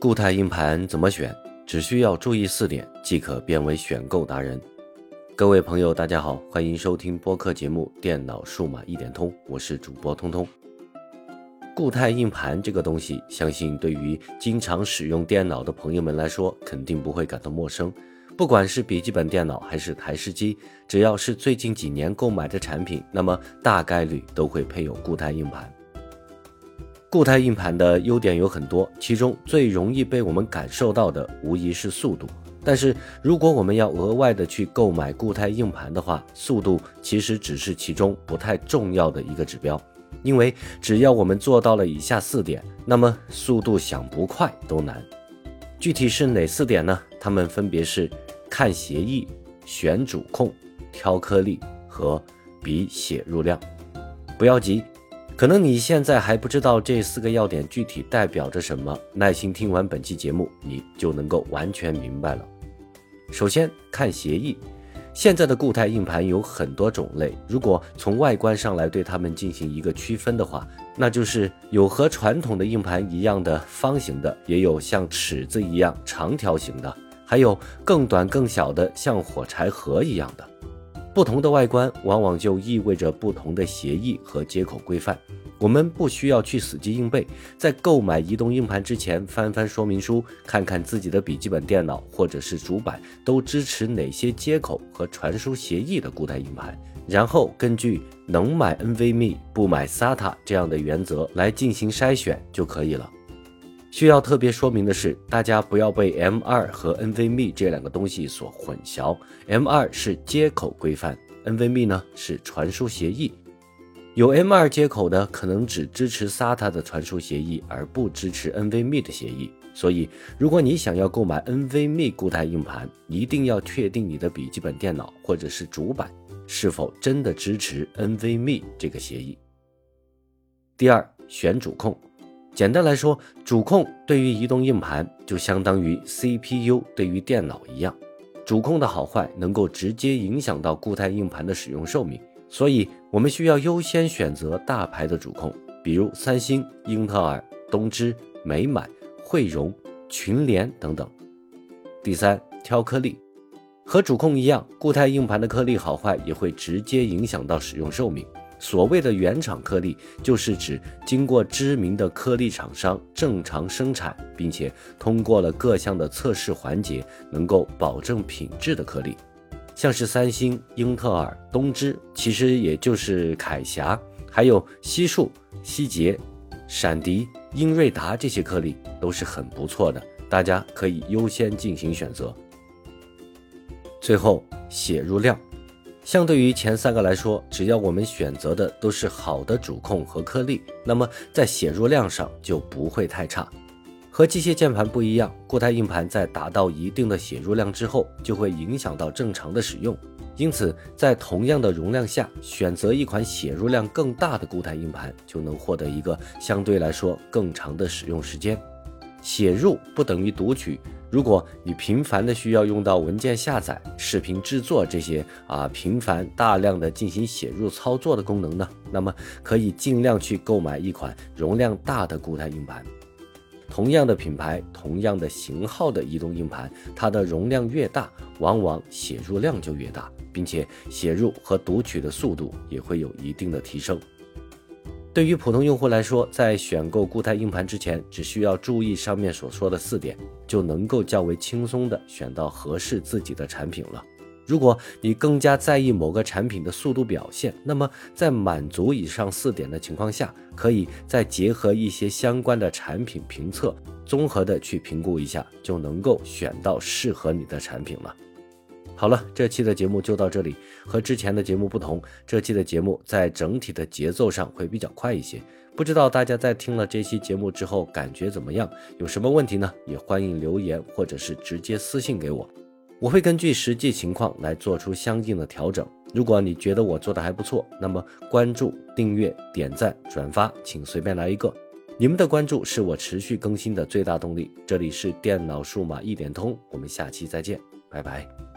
固态硬盘怎么选？只需要注意四点，即可变为选购达人。各位朋友，大家好，欢迎收听播客节目《电脑数码一点通》，我是主播通通。固态硬盘这个东西，相信对于经常使用电脑的朋友们来说，肯定不会感到陌生。不管是笔记本电脑还是台式机，只要是最近几年购买的产品，那么大概率都会配有固态硬盘。固态硬盘的优点有很多，其中最容易被我们感受到的无疑是速度。但是，如果我们要额外的去购买固态硬盘的话，速度其实只是其中不太重要的一个指标。因为只要我们做到了以下四点，那么速度想不快都难。具体是哪四点呢？它们分别是看协议、选主控、挑颗粒和比写入量。不要急。可能你现在还不知道这四个要点具体代表着什么，耐心听完本期节目，你就能够完全明白了。首先看协议，现在的固态硬盘有很多种类，如果从外观上来对它们进行一个区分的话，那就是有和传统的硬盘一样的方形的，也有像尺子一样长条形的，还有更短更小的像火柴盒一样的。不同的外观往往就意味着不同的协议和接口规范。我们不需要去死记硬背，在购买移动硬盘之前，翻翻说明书，看看自己的笔记本电脑或者是主板都支持哪些接口和传输协议的固态硬盘，然后根据能买 NVMe 不买 SATA 这样的原则来进行筛选就可以了。需要特别说明的是，大家不要被 M2 和 NVMe 这两个东西所混淆。M2 是接口规范，NVMe 呢是传输协议。有 M2 接口的可能只支持 SATA 的传输协议，而不支持 NVMe 的协议。所以，如果你想要购买 NVMe 固态硬盘，一定要确定你的笔记本电脑或者是主板是否真的支持 NVMe 这个协议。第二，选主控。简单来说，主控对于移动硬盘就相当于 CPU 对于电脑一样，主控的好坏能够直接影响到固态硬盘的使用寿命，所以我们需要优先选择大牌的主控，比如三星、英特尔、东芝、美满、汇荣、群联等等。第三，挑颗粒，和主控一样，固态硬盘的颗粒好坏也会直接影响到使用寿命。所谓的原厂颗粒，就是指经过知名的颗粒厂商正常生产，并且通过了各项的测试环节，能够保证品质的颗粒。像是三星、英特尔、东芝，其实也就是凯霞，还有西数、希捷、闪迪、英瑞达这些颗粒都是很不错的，大家可以优先进行选择。最后，写入量。相对于前三个来说，只要我们选择的都是好的主控和颗粒，那么在写入量上就不会太差。和机械键盘不一样，固态硬盘在达到一定的写入量之后，就会影响到正常的使用。因此，在同样的容量下，选择一款写入量更大的固态硬盘，就能获得一个相对来说更长的使用时间。写入不等于读取。如果你频繁的需要用到文件下载、视频制作这些啊频繁大量的进行写入操作的功能呢，那么可以尽量去购买一款容量大的固态硬盘。同样的品牌、同样的型号的移动硬盘，它的容量越大，往往写入量就越大，并且写入和读取的速度也会有一定的提升。对于普通用户来说，在选购固态硬盘之前，只需要注意上面所说的四点，就能够较为轻松的选到合适自己的产品了。如果你更加在意某个产品的速度表现，那么在满足以上四点的情况下，可以再结合一些相关的产品评测，综合的去评估一下，就能够选到适合你的产品了。好了，这期的节目就到这里。和之前的节目不同，这期的节目在整体的节奏上会比较快一些。不知道大家在听了这期节目之后感觉怎么样？有什么问题呢？也欢迎留言或者是直接私信给我，我会根据实际情况来做出相应的调整。如果你觉得我做的还不错，那么关注、订阅、点赞、转发，请随便来一个。你们的关注是我持续更新的最大动力。这里是电脑数码一点通，我们下期再见，拜拜。